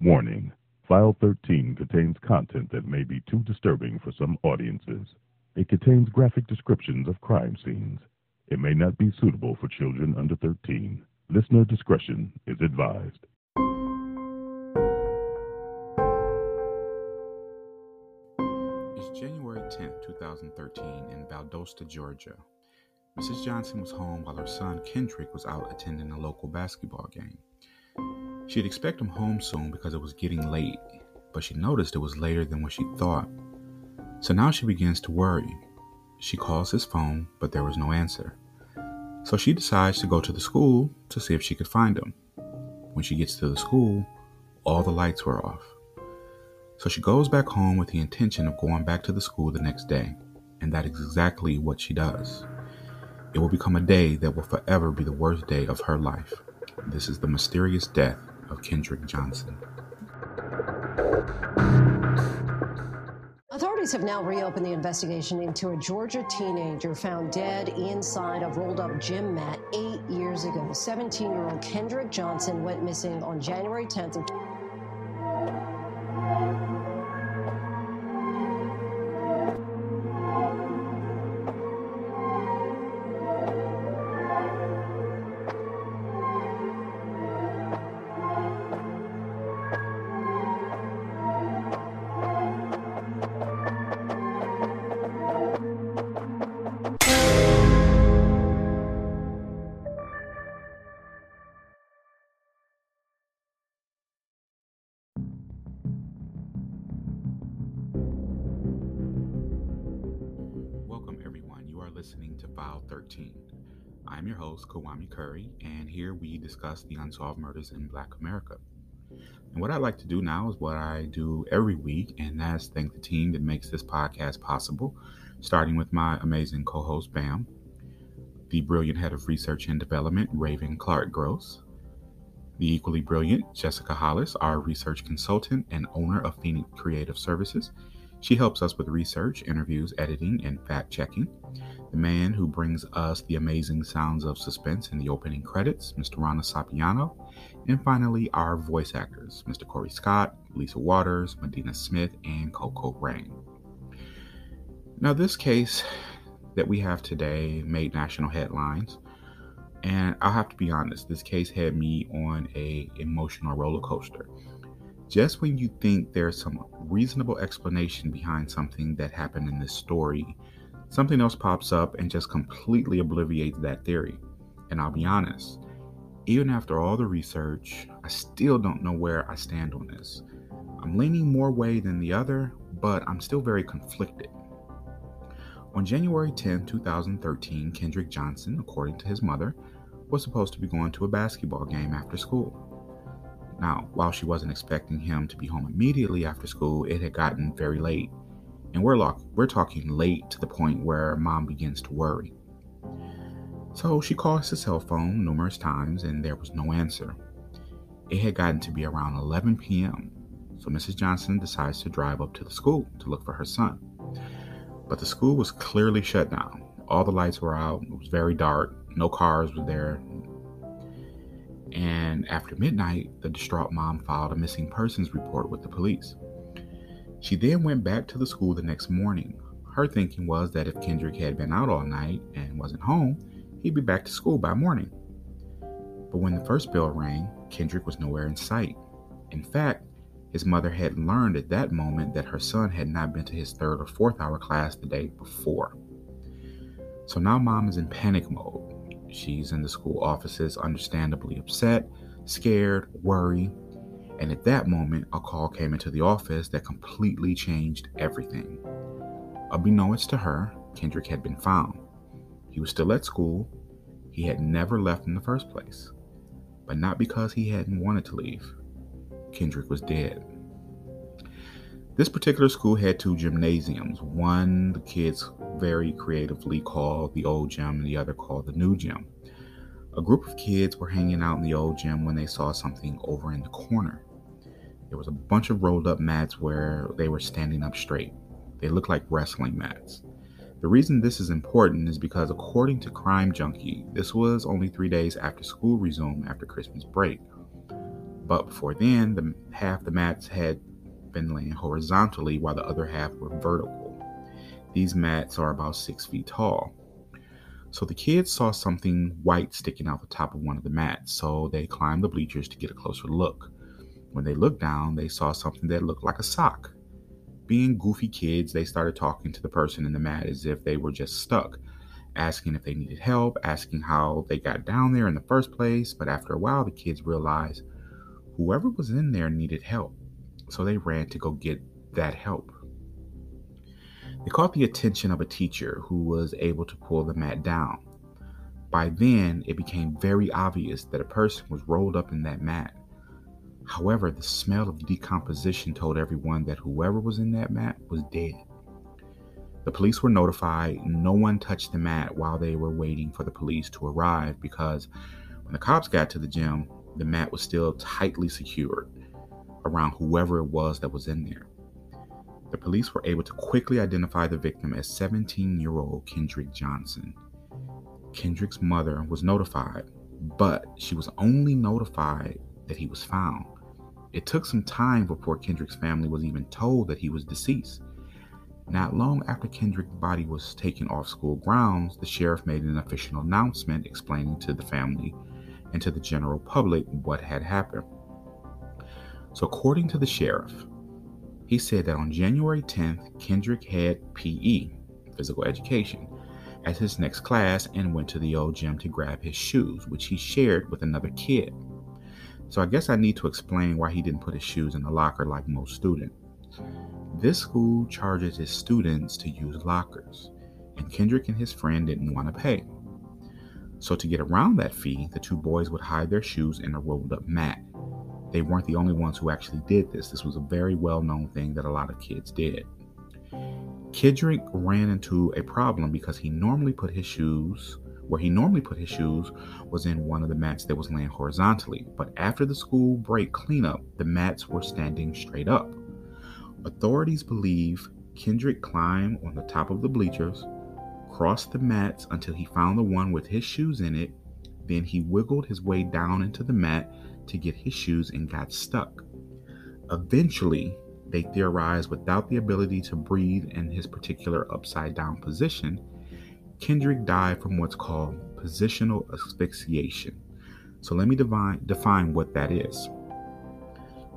Warning File 13 contains content that may be too disturbing for some audiences. It contains graphic descriptions of crime scenes. It may not be suitable for children under 13. Listener discretion is advised. It's January 10th, 2013, in Valdosta, Georgia. Mrs. Johnson was home while her son Kendrick was out attending a local basketball game. She'd expect him home soon because it was getting late, but she noticed it was later than what she thought. So now she begins to worry. She calls his phone, but there was no answer. So she decides to go to the school to see if she could find him. When she gets to the school, all the lights were off. So she goes back home with the intention of going back to the school the next day, and that is exactly what she does. It will become a day that will forever be the worst day of her life. This is the mysterious death of Kendrick Johnson. Authorities have now reopened the investigation into a Georgia teenager found dead inside a rolled up gym mat eight years ago. 17 year old Kendrick Johnson went missing on January 10th. Of- listening to File 13. I'm your host, Kawami Curry, and here we discuss the unsolved murders in Black America. And what I'd like to do now is what I do every week, and that's thank the team that makes this podcast possible, starting with my amazing co host, Bam, the brilliant head of research and development, Raven Clark Gross, the equally brilliant Jessica Hollis, our research consultant and owner of Phoenix Creative Services. She helps us with research, interviews, editing, and fact checking. The man who brings us the amazing sounds of suspense in the opening credits, Mr. Rana Sapiano. And finally, our voice actors, Mr. Corey Scott, Lisa Waters, Medina Smith, and Coco Rain. Now, this case that we have today made national headlines. And I'll have to be honest, this case had me on a emotional roller coaster. Just when you think there's some reasonable explanation behind something that happened in this story, something else pops up and just completely obliviates that theory. And I'll be honest, even after all the research, I still don't know where I stand on this. I'm leaning more way than the other, but I'm still very conflicted. On January 10, 2013, Kendrick Johnson, according to his mother, was supposed to be going to a basketball game after school. Now, while she wasn't expecting him to be home immediately after school, it had gotten very late. And we're, we're talking late to the point where mom begins to worry. So she calls his cell phone numerous times and there was no answer. It had gotten to be around 11 p.m., so Mrs. Johnson decides to drive up to the school to look for her son. But the school was clearly shut down. All the lights were out, it was very dark, no cars were there, and after midnight, the distraught mom filed a missing persons report with the police. She then went back to the school the next morning. Her thinking was that if Kendrick had been out all night and wasn't home, he'd be back to school by morning. But when the first bell rang, Kendrick was nowhere in sight. In fact, his mother had learned at that moment that her son had not been to his third or fourth hour class the day before. So now mom is in panic mode. She's in the school offices, understandably upset, scared, worried. And at that moment, a call came into the office that completely changed everything. Unbeknownst to her, Kendrick had been found. He was still at school. He had never left in the first place. But not because he hadn't wanted to leave. Kendrick was dead. This particular school had two gymnasiums. One the kids very creatively called the old gym, and the other called the new gym. A group of kids were hanging out in the old gym when they saw something over in the corner. There was a bunch of rolled up mats where they were standing up straight. They looked like wrestling mats. The reason this is important is because, according to Crime Junkie, this was only three days after school resumed after Christmas break. But before then, the half the mats had been laying horizontally while the other half were vertical. These mats are about six feet tall. So the kids saw something white sticking out the top of one of the mats, so they climbed the bleachers to get a closer look. When they looked down, they saw something that looked like a sock. Being goofy kids, they started talking to the person in the mat as if they were just stuck, asking if they needed help, asking how they got down there in the first place. But after a while, the kids realized whoever was in there needed help, so they ran to go get that help. They caught the attention of a teacher who was able to pull the mat down. By then, it became very obvious that a person was rolled up in that mat. However, the smell of decomposition told everyone that whoever was in that mat was dead. The police were notified. No one touched the mat while they were waiting for the police to arrive because when the cops got to the gym, the mat was still tightly secured around whoever it was that was in there. The police were able to quickly identify the victim as 17 year old Kendrick Johnson. Kendrick's mother was notified, but she was only notified that he was found. It took some time before Kendrick's family was even told that he was deceased. Not long after Kendrick's body was taken off school grounds, the sheriff made an official announcement explaining to the family and to the general public what had happened. So, according to the sheriff, he said that on January 10th, Kendrick had PE, physical education, as his next class and went to the old gym to grab his shoes, which he shared with another kid. So I guess I need to explain why he didn't put his shoes in the locker like most students. This school charges its students to use lockers, and Kendrick and his friend didn't want to pay. So to get around that fee, the two boys would hide their shoes in a rolled up mat they weren't the only ones who actually did this. This was a very well known thing that a lot of kids did. Kendrick ran into a problem because he normally put his shoes where he normally put his shoes was in one of the mats that was laying horizontally. But after the school break cleanup, the mats were standing straight up. Authorities believe Kendrick climbed on the top of the bleachers, crossed the mats until he found the one with his shoes in it, then he wiggled his way down into the mat to get his shoes and got stuck. Eventually, they theorized without the ability to breathe in his particular upside down position, Kendrick died from what's called positional asphyxiation. So let me define, define what that is.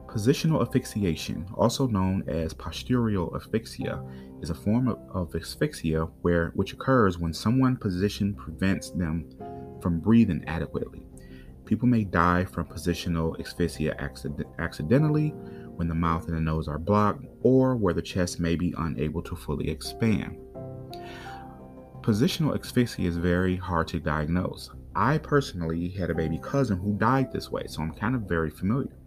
Positional asphyxiation, also known as postural asphyxia, is a form of, of asphyxia where which occurs when someone's position prevents them from breathing adequately. People may die from positional asphyxia accident- accidentally when the mouth and the nose are blocked or where the chest may be unable to fully expand. Positional asphyxia is very hard to diagnose. I personally had a baby cousin who died this way, so I'm kind of very familiar.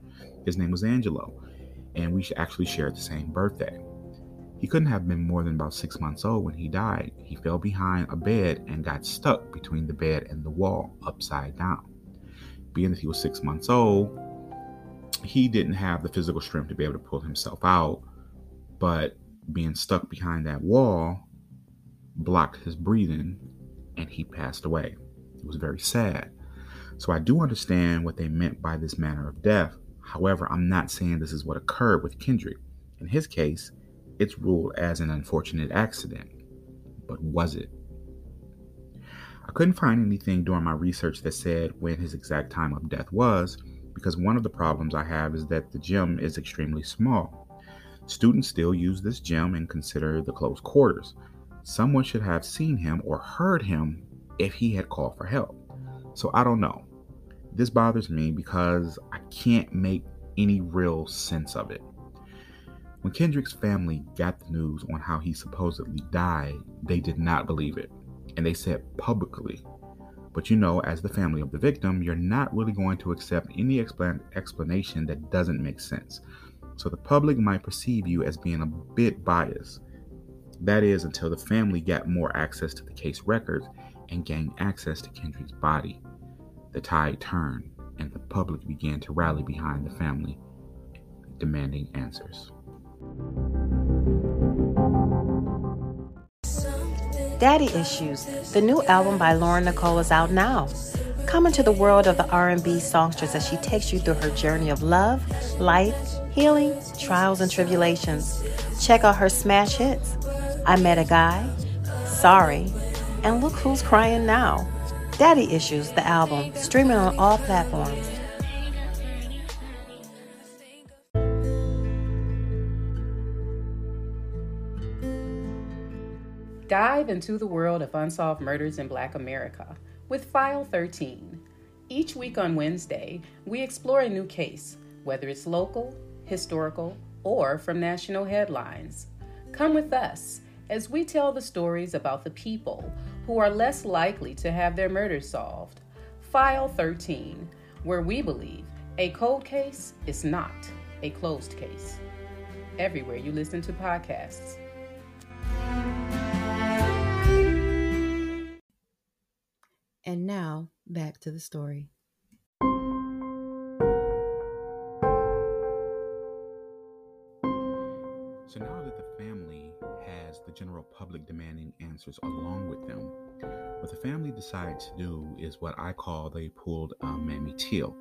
His name was Angelo, and we actually shared the same birthday. He couldn't have been more than about six months old when he died. He fell behind a bed and got stuck between the bed and the wall, upside down being that he was six months old, he didn't have the physical strength to be able to pull himself out. But being stuck behind that wall blocked his breathing and he passed away. It was very sad. So I do understand what they meant by this manner of death. However, I'm not saying this is what occurred with Kendrick. In his case, it's ruled as an unfortunate accident. But was it? I couldn't find anything during my research that said when his exact time of death was, because one of the problems I have is that the gym is extremely small. Students still use this gym and consider the close quarters. Someone should have seen him or heard him if he had called for help. So I don't know. This bothers me because I can't make any real sense of it. When Kendrick's family got the news on how he supposedly died, they did not believe it and they said publicly. But you know, as the family of the victim, you're not really going to accept any explan- explanation that doesn't make sense. So the public might perceive you as being a bit biased. That is until the family got more access to the case records and gained access to Kendrick's body. The tide turned, and the public began to rally behind the family, demanding answers. Daddy Issues, the new album by Lauren Nicole is out now. Come into the world of the R&B songstress as she takes you through her journey of love, life, healing, trials, and tribulations. Check out her smash hits. I Met a Guy, Sorry, and Look Who's Crying Now. Daddy Issues, the album, streaming on all platforms. Dive into the world of unsolved murders in Black America with File 13. Each week on Wednesday, we explore a new case, whether it's local, historical, or from national headlines. Come with us as we tell the stories about the people who are less likely to have their murders solved. File 13, where we believe a cold case is not a closed case. Everywhere you listen to podcasts. And now, back to the story. Public demanding answers along with them, what the family decided to do is what I call they pulled um, Mamie Till.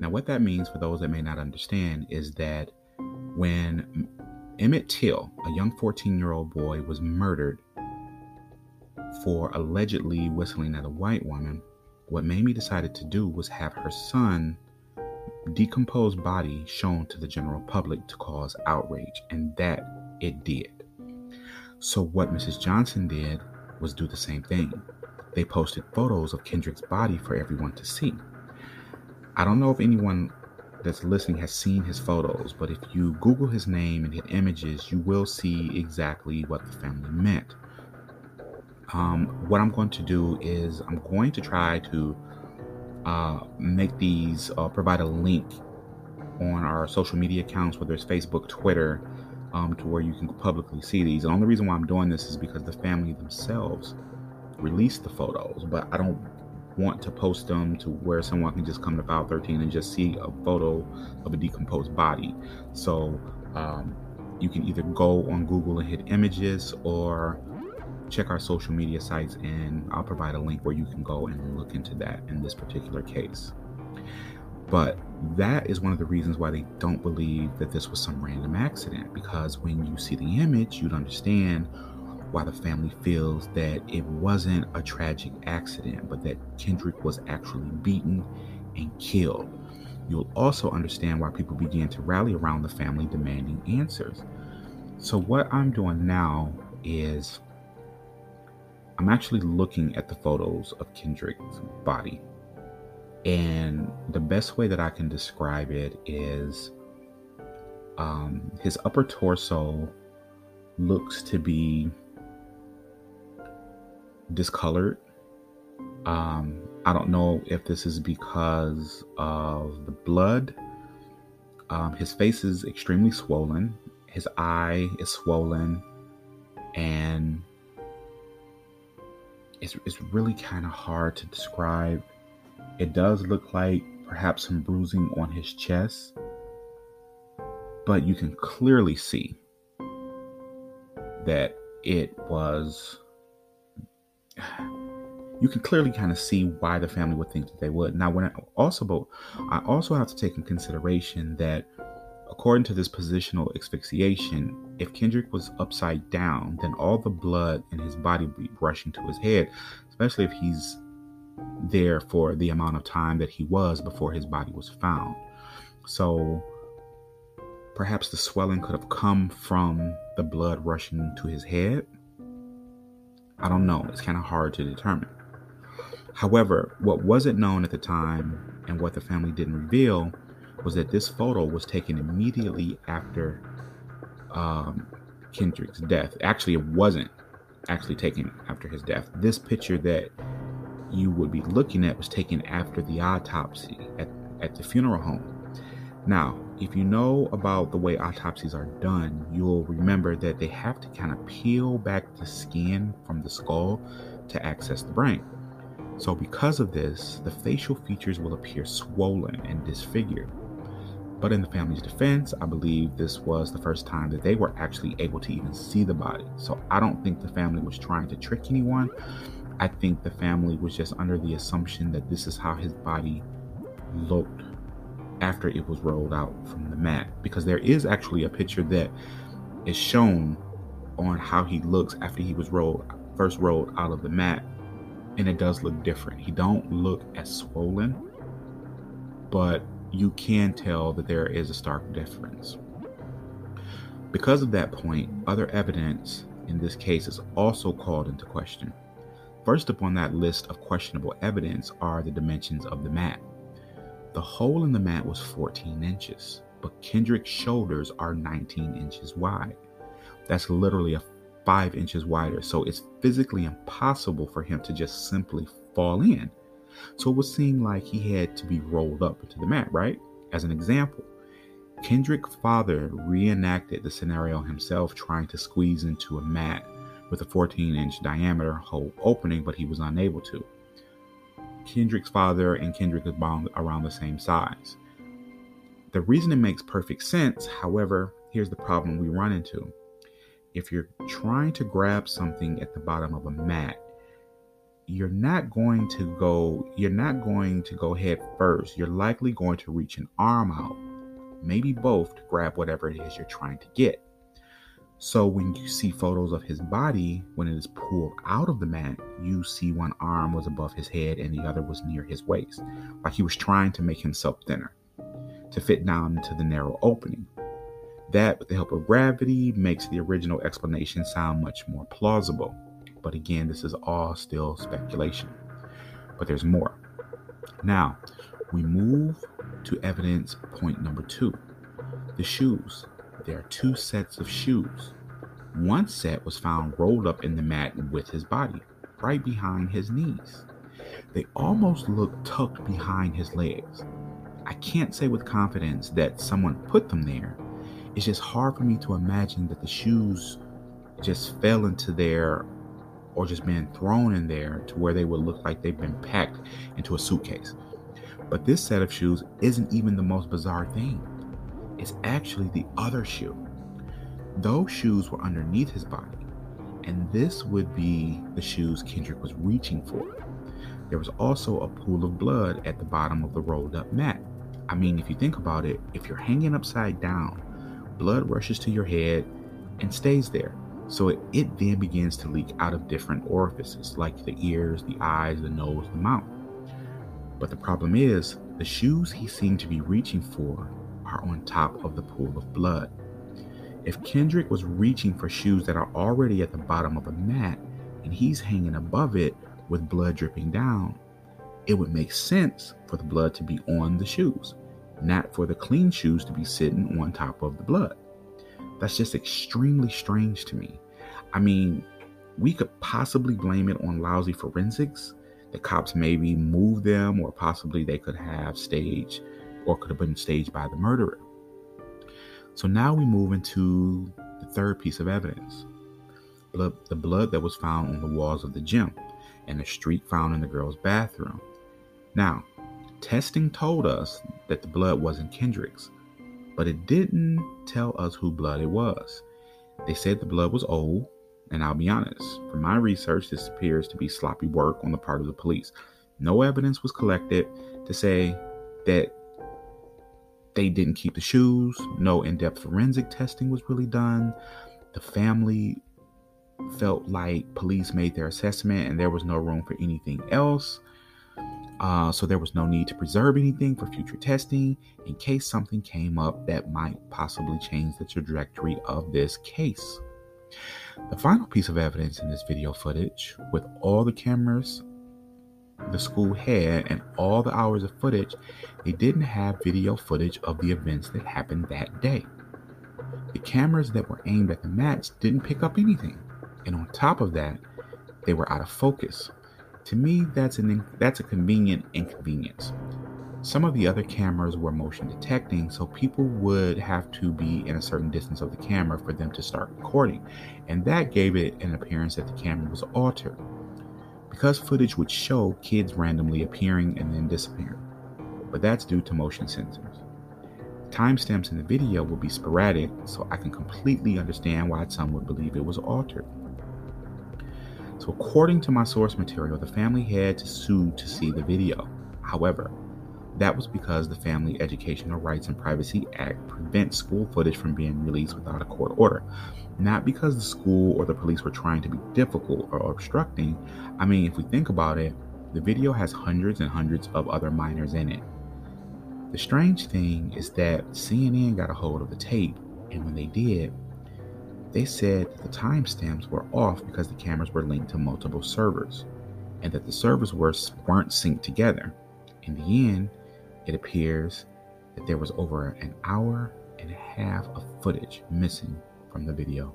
Now, what that means for those that may not understand is that when Emmett Till, a young 14 year old boy, was murdered for allegedly whistling at a white woman, what Mamie decided to do was have her son decomposed body shown to the general public to cause outrage, and that it did. So, what Mrs. Johnson did was do the same thing. They posted photos of Kendrick's body for everyone to see. I don't know if anyone that's listening has seen his photos, but if you Google his name and hit images, you will see exactly what the family meant. Um, what I'm going to do is I'm going to try to uh, make these, uh, provide a link on our social media accounts, whether it's Facebook, Twitter, um, to where you can publicly see these. The only reason why I'm doing this is because the family themselves released the photos, but I don't want to post them to where someone can just come to file 13 and just see a photo of a decomposed body. So um, you can either go on Google and hit images or check our social media sites and I'll provide a link where you can go and look into that in this particular case. But that is one of the reasons why they don't believe that this was some random accident because when you see the image, you'd understand why the family feels that it wasn't a tragic accident, but that Kendrick was actually beaten and killed. You'll also understand why people began to rally around the family demanding answers. So, what I'm doing now is I'm actually looking at the photos of Kendrick's body. And the best way that I can describe it is um, his upper torso looks to be discolored. Um, I don't know if this is because of the blood. Um, his face is extremely swollen. His eye is swollen. And it's, it's really kind of hard to describe. It does look like perhaps some bruising on his chest, but you can clearly see that it was. You can clearly kind of see why the family would think that they would. Now, when I also, but I also have to take in consideration that According to this positional asphyxiation, if Kendrick was upside down, then all the blood in his body would be rushing to his head, especially if he's there for the amount of time that he was before his body was found. So perhaps the swelling could have come from the blood rushing to his head. I don't know. It's kind of hard to determine. However, what wasn't known at the time and what the family didn't reveal was that this photo was taken immediately after um, Kendrick's death. Actually, it wasn't actually taken after his death. This picture that you would be looking at was taken after the autopsy at, at the funeral home. Now, if you know about the way autopsies are done, you'll remember that they have to kind of peel back the skin from the skull to access the brain. So, because of this, the facial features will appear swollen and disfigured. But in the family's defense, I believe this was the first time that they were actually able to even see the body. So I don't think the family was trying to trick anyone. I think the family was just under the assumption that this is how his body looked after it was rolled out from the mat. Because there is actually a picture that is shown on how he looks after he was rolled first rolled out of the mat and it does look different. He don't look as swollen but you can tell that there is a stark difference. Because of that point other evidence in this case is also called into question first upon that list of questionable evidence are the dimensions of the mat the hole in the mat was 14 inches but kendrick's shoulders are 19 inches wide that's literally a five inches wider. So it's physically impossible for him to just simply fall in. So it would seem like he had to be rolled up into the mat, right? As an example, Kendrick's father reenacted the scenario himself trying to squeeze into a mat with a 14 inch diameter hole opening, but he was unable to. Kendrick's father and Kendrick is around the same size. The reason it makes perfect sense, however, here's the problem we run into if you're trying to grab something at the bottom of a mat, you're not going to go you're not going to go head first. You're likely going to reach an arm out, maybe both to grab whatever it is you're trying to get. So when you see photos of his body when it is pulled out of the mat, you see one arm was above his head and the other was near his waist, like he was trying to make himself thinner to fit down into the narrow opening. That, with the help of gravity, makes the original explanation sound much more plausible. But again, this is all still speculation. But there's more. Now, we move to evidence point number two the shoes. There are two sets of shoes. One set was found rolled up in the mat with his body, right behind his knees. They almost look tucked behind his legs. I can't say with confidence that someone put them there, it's just hard for me to imagine that the shoes just fell into there or just been thrown in there to where they would look like they've been packed into a suitcase. But this set of shoes isn't even the most bizarre thing. It's actually the other shoe. Those shoes were underneath his body, and this would be the shoes Kendrick was reaching for. There was also a pool of blood at the bottom of the rolled up mat. I mean, if you think about it, if you're hanging upside down blood rushes to your head and stays there. So it, it then begins to leak out of different orifices like the ears, the eyes, the nose, the mouth. But the problem is, the shoes he seemed to be reaching for are on top of the pool of blood. If Kendrick was reaching for shoes that are already at the bottom of a mat and he's hanging above it with blood dripping down, it would make sense for the blood to be on the shoes not for the clean shoes to be sitting on top of the blood. That's just extremely strange to me. I mean, we could possibly blame it on lousy forensics. The cops maybe moved them, or possibly they could have staged or could have been staged by the murderer. So now we move into the third piece of evidence blood, the blood that was found on the walls of the gym and the streak found in the girl's bathroom. Now, Testing told us that the blood wasn't Kendrick's, but it didn't tell us who blood it was. They said the blood was old, and I'll be honest, from my research, this appears to be sloppy work on the part of the police. No evidence was collected to say that they didn't keep the shoes, no in depth forensic testing was really done. The family felt like police made their assessment and there was no room for anything else. Uh, so there was no need to preserve anything for future testing in case something came up that might possibly change the trajectory of this case. The final piece of evidence in this video footage, with all the cameras the school had and all the hours of footage, they didn't have video footage of the events that happened that day. The cameras that were aimed at the mats didn't pick up anything, and on top of that, they were out of focus. To me, that's an that's a convenient inconvenience. Some of the other cameras were motion detecting, so people would have to be in a certain distance of the camera for them to start recording, and that gave it an appearance that the camera was altered. Because footage would show kids randomly appearing and then disappearing, but that's due to motion sensors. Timestamps in the video will be sporadic, so I can completely understand why some would believe it was altered. So according to my source material, the family had to sue to see the video. However, that was because the Family Educational Rights and Privacy Act prevents school footage from being released without a court order. Not because the school or the police were trying to be difficult or obstructing. I mean, if we think about it, the video has hundreds and hundreds of other minors in it. The strange thing is that CNN got a hold of the tape, and when they did, they said that the timestamps were off because the cameras were linked to multiple servers and that the servers were, weren't synced together. In the end, it appears that there was over an hour and a half of footage missing from the video.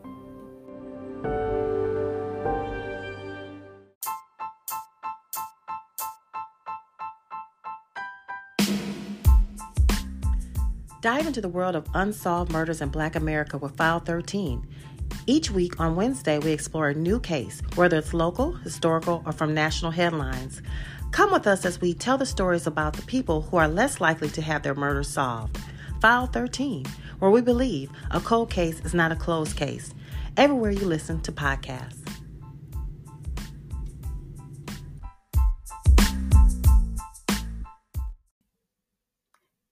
Dive into the world of unsolved murders in Black America with File 13. Each week on Wednesday, we explore a new case, whether it's local, historical, or from national headlines. Come with us as we tell the stories about the people who are less likely to have their murders solved. File 13, where we believe a cold case is not a closed case. Everywhere you listen to podcasts.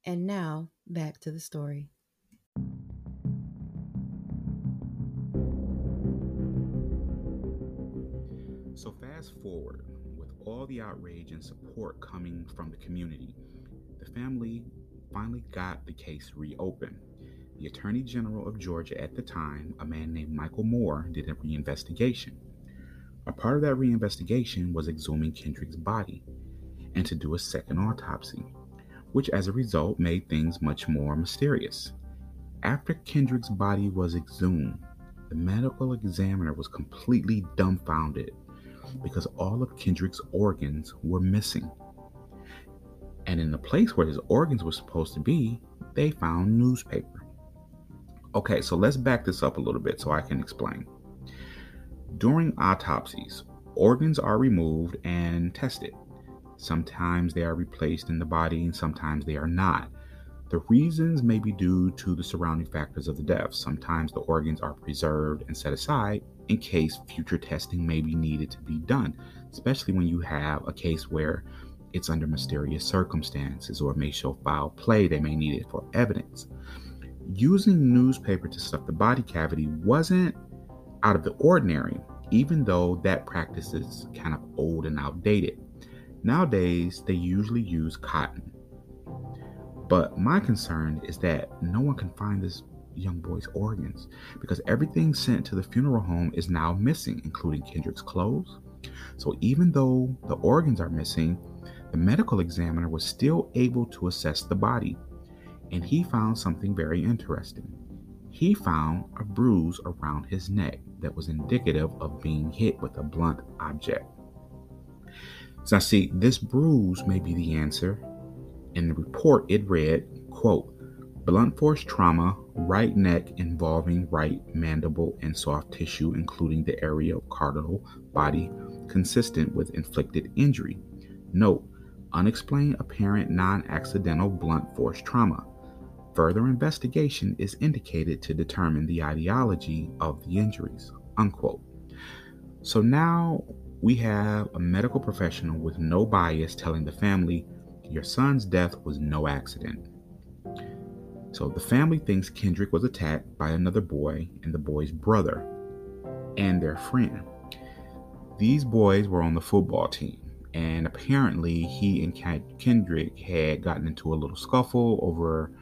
And now, back to the story. So, fast forward, with all the outrage and support coming from the community, the family finally got the case reopened. The Attorney General of Georgia at the time, a man named Michael Moore, did a reinvestigation. A part of that reinvestigation was exhuming Kendrick's body and to do a second autopsy which as a result made things much more mysterious. After Kendrick's body was exhumed, the medical examiner was completely dumbfounded because all of Kendrick's organs were missing. And in the place where his organs were supposed to be, they found newspaper. Okay, so let's back this up a little bit so I can explain. During autopsies, organs are removed and tested. Sometimes they are replaced in the body and sometimes they are not. The reasons may be due to the surrounding factors of the death. Sometimes the organs are preserved and set aside in case future testing may be needed to be done, especially when you have a case where it's under mysterious circumstances or may show foul play, they may need it for evidence. Using newspaper to stuff the body cavity wasn't out of the ordinary, even though that practice is kind of old and outdated. Nowadays, they usually use cotton. But my concern is that no one can find this young boy's organs because everything sent to the funeral home is now missing, including Kendrick's clothes. So even though the organs are missing, the medical examiner was still able to assess the body, and he found something very interesting. He found a bruise around his neck that was indicative of being hit with a blunt object. So I see this bruise may be the answer. In the report, it read, quote, blunt force trauma, right neck involving right mandible and soft tissue, including the area of carotid body consistent with inflicted injury. Note, unexplained apparent non accidental blunt force trauma. Further investigation is indicated to determine the etiology of the injuries. Unquote. So now we have a medical professional with no bias telling the family your son's death was no accident. So the family thinks Kendrick was attacked by another boy and the boy's brother and their friend. These boys were on the football team, and apparently he and Kendrick had gotten into a little scuffle over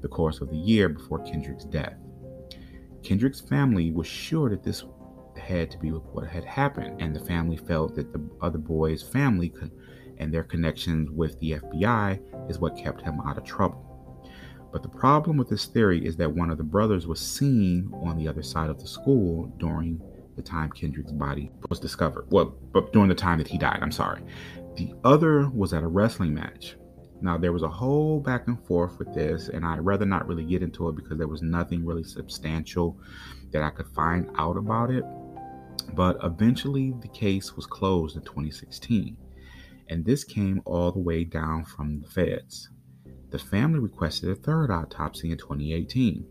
the course of the year before Kendrick's death. Kendrick's family was sure that this had to be what had happened, and the family felt that the other boy's family could, and their connections with the FBI is what kept him out of trouble. But the problem with this theory is that one of the brothers was seen on the other side of the school during the time Kendrick's body was discovered. Well, but during the time that he died, I'm sorry. The other was at a wrestling match. Now, there was a whole back and forth with this, and I'd rather not really get into it because there was nothing really substantial that I could find out about it. But eventually, the case was closed in 2016, and this came all the way down from the feds. The family requested a third autopsy in 2018,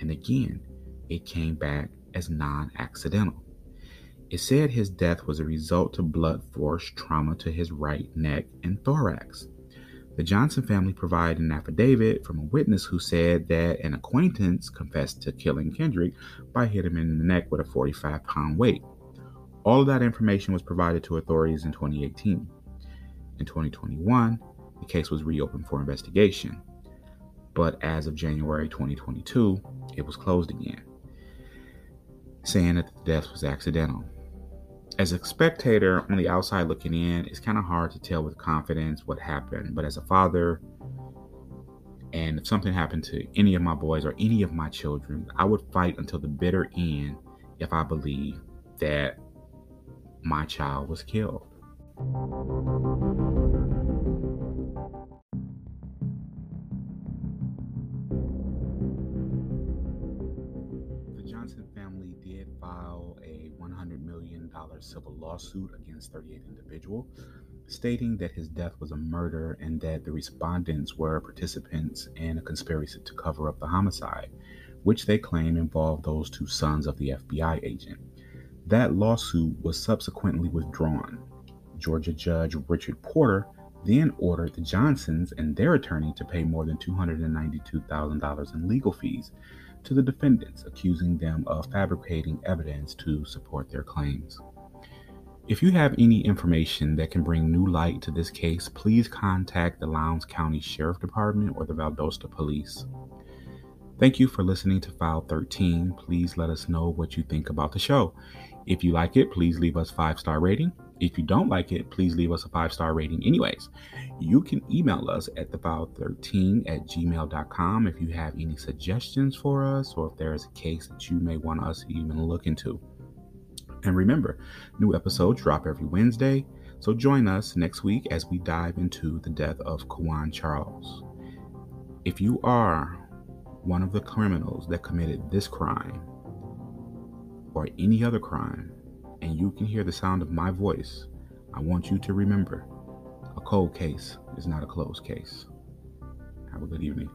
and again, it came back as non accidental. It said his death was a result of blunt force trauma to his right neck and thorax. The Johnson family provided an affidavit from a witness who said that an acquaintance confessed to killing Kendrick by hitting him in the neck with a 45 pound weight. All of that information was provided to authorities in 2018. In 2021, the case was reopened for investigation. But as of January 2022, it was closed again, saying that the death was accidental as a spectator on the outside looking in, it's kind of hard to tell with confidence what happened. But as a father, and if something happened to any of my boys or any of my children, I would fight until the bitter end if I believe that my child was killed. Civil lawsuit against 38 individual, stating that his death was a murder and that the respondents were participants in a conspiracy to cover up the homicide, which they claim involved those two sons of the FBI agent. That lawsuit was subsequently withdrawn. Georgia Judge Richard Porter then ordered the Johnsons and their attorney to pay more than $292,000 in legal fees to the defendants, accusing them of fabricating evidence to support their claims. If you have any information that can bring new light to this case, please contact the Lowndes County Sheriff Department or the Valdosta Police. Thank you for listening to File 13. Please let us know what you think about the show. If you like it, please leave us five star rating. If you don't like it, please leave us a five star rating anyways. You can email us at the file13 at gmail.com if you have any suggestions for us or if there is a case that you may want us to even look into. And remember, new episodes drop every Wednesday, so join us next week as we dive into the death of Kawan Charles. If you are one of the criminals that committed this crime or any other crime, and you can hear the sound of my voice, I want you to remember a cold case is not a closed case. Have a good evening.